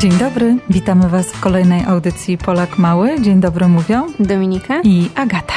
Dzień dobry, witamy Was w kolejnej audycji Polak Mały. Dzień dobry mówią Dominika i Agata.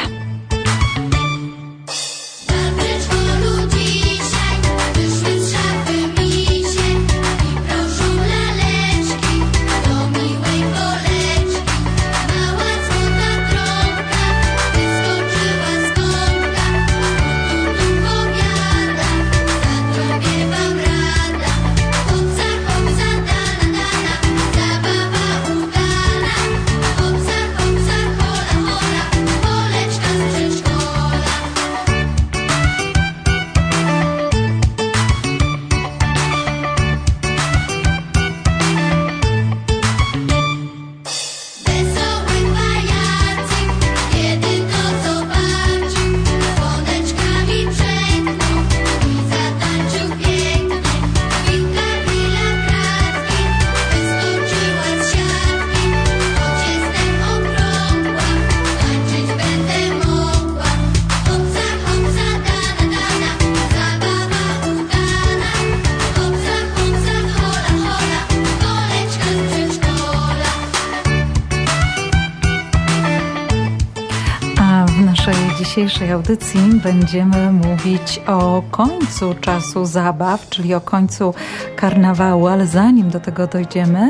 Dzisiejszej audycji będziemy mówić o końcu czasu zabaw, czyli o końcu karnawału, ale zanim do tego dojdziemy,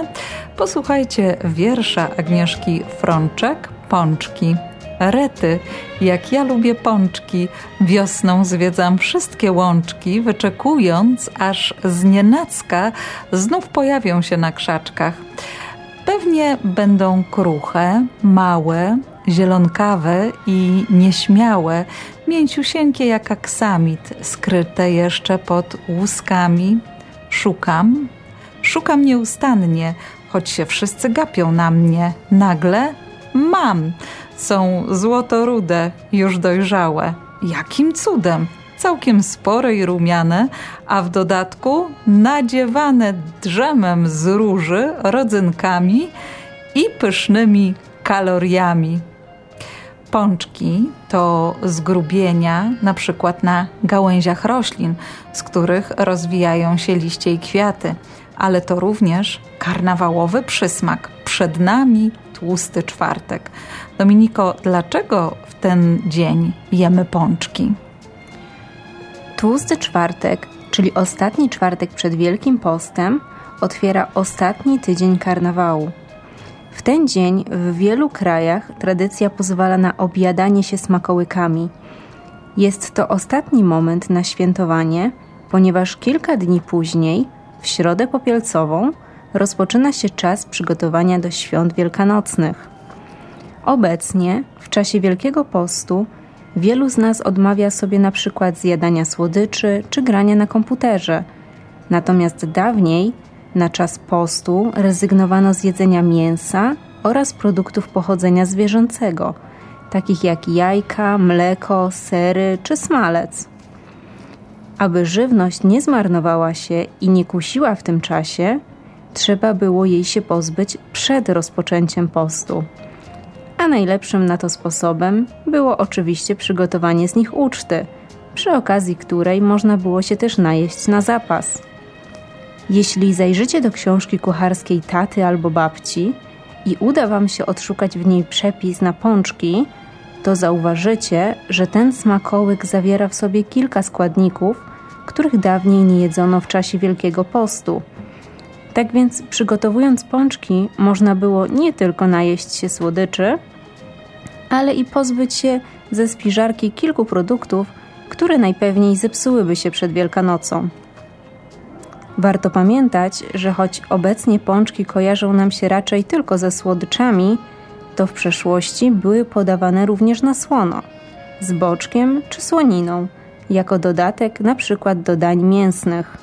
posłuchajcie wiersza Agnieszki Frączek, Pączki. Rety, jak ja lubię pączki, wiosną zwiedzam wszystkie łączki, wyczekując, aż z nienacka znów pojawią się na krzaczkach. Pewnie będą kruche, małe, zielonkawe i nieśmiałe, mięciusieńkie jak aksamit, skryte jeszcze pod łuskami. Szukam, szukam nieustannie, choć się wszyscy gapią na mnie. Nagle mam, są złotorude, już dojrzałe. Jakim cudem! Całkiem spore i rumiane, a w dodatku nadziewane drzemem z róży, rodzynkami i pysznymi kaloriami. Pączki to zgrubienia na przykład na gałęziach roślin, z których rozwijają się liście i kwiaty, ale to również karnawałowy przysmak. Przed nami tłusty czwartek. Dominiko, dlaczego w ten dzień jemy pączki? Tłusty czwartek, czyli ostatni czwartek przed Wielkim Postem, otwiera ostatni tydzień karnawału. W ten dzień w wielu krajach tradycja pozwala na objadanie się smakołykami. Jest to ostatni moment na świętowanie, ponieważ kilka dni później, w środę popielcową, rozpoczyna się czas przygotowania do świąt wielkanocnych. Obecnie, w czasie Wielkiego Postu, wielu z nas odmawia sobie na przykład zjadania słodyczy czy grania na komputerze. Natomiast dawniej na czas postu rezygnowano z jedzenia mięsa oraz produktów pochodzenia zwierzęcego, takich jak jajka, mleko, sery czy smalec. Aby żywność nie zmarnowała się i nie kusiła w tym czasie, trzeba było jej się pozbyć przed rozpoczęciem postu. A najlepszym na to sposobem było oczywiście przygotowanie z nich uczty, przy okazji której można było się też najeść na zapas. Jeśli zajrzycie do książki kucharskiej taty albo babci i uda Wam się odszukać w niej przepis na pączki, to zauważycie, że ten smakołyk zawiera w sobie kilka składników, których dawniej nie jedzono w czasie Wielkiego Postu. Tak więc, przygotowując pączki, można było nie tylko najeść się słodyczy, ale i pozbyć się ze spiżarki kilku produktów, które najpewniej zepsułyby się przed Wielkanocą. Warto pamiętać, że choć obecnie pączki kojarzą nam się raczej tylko ze słodyczami, to w przeszłości były podawane również na słono, z boczkiem czy słoniną, jako dodatek na przykład do dań mięsnych.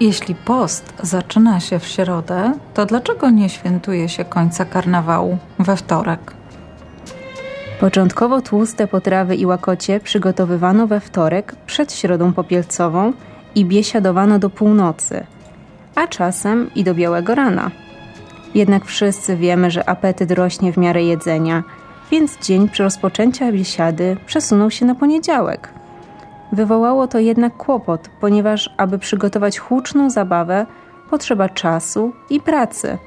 Jeśli post zaczyna się w środę, to dlaczego nie świętuje się końca karnawału we wtorek? Początkowo tłuste potrawy i łakocie przygotowywano we wtorek przed środą popielcową – i biesiadowano do północy, a czasem i do białego rana. Jednak wszyscy wiemy, że apetyt rośnie w miarę jedzenia, więc dzień przy rozpoczęcia biesiady przesunął się na poniedziałek. Wywołało to jednak kłopot, ponieważ aby przygotować huczną zabawę, potrzeba czasu i pracy,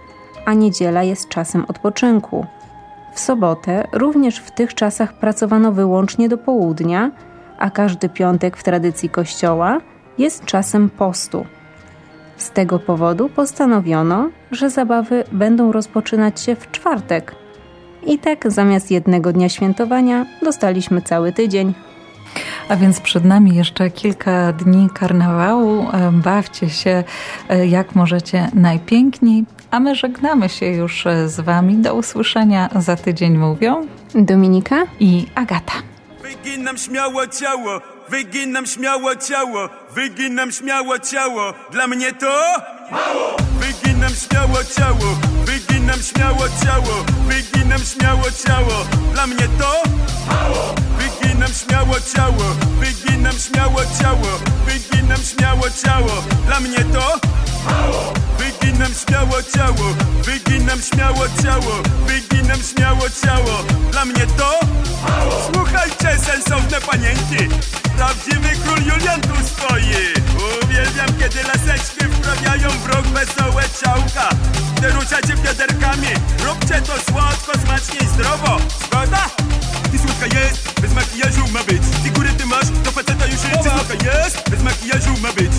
a niedziela jest czasem odpoczynku. W sobotę również w tych czasach pracowano wyłącznie do południa, a każdy piątek w tradycji Kościoła jest czasem postu. Z tego powodu postanowiono, że zabawy będą rozpoczynać się w czwartek. I tak zamiast jednego dnia świętowania dostaliśmy cały tydzień. A więc przed nami jeszcze kilka dni karnawału. E, bawcie się e, jak możecie najpiękniej. A my żegnamy się już e, z Wami. Do usłyszenia za tydzień mówią Dominika i Agata. Wyginam śmiało ciało, wyginam śmiało ciało, wyginam śmiało ciało. Dla mnie to mało. Wyginam śmiało ciało, wyginam śmiało ciało, wyginam śmiało ciało. Dla mnie to mało. Wyginam śmiało ciało, wyginam śmiało ciało, wyginam śmiało ciało. Dla mnie to mało. Wyginam śmiało ciało, wyginam śmiało ciało, wyginam śmiało ciało. Dla mnie to mało. Słuchajcie, sensowne panienki, prawdziwy król Julian tu stoi. Uwielbiam, kiedy laseczki wprawiają w rok wesołe ciałka. Teruciacie wiaderkami, róbcie to słodko, smacznie i zdrowo. Zgoda? Ty słodka jest, bez makijażu ma być. Ty góry ty masz, do faceta już jest. Ty słodka jest, bez makijażu ma być.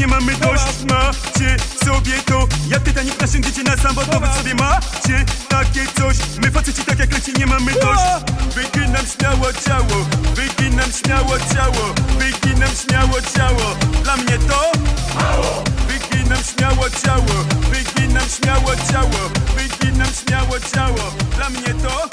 Nie mamy dość. Macie sobie to, jak Titanic na świętycie na sam Wy w sobie macie takie coś. My faceci tak jak leci nie mamy dość. Wyginam śmiało ciało, wyginam śmiało ciało, wyginam śmiało ciało. Dla mnie to mało. Wyginam śmiało ciało, wyginam śmiało ciało, wyginam śmiało ciało. Dla mnie to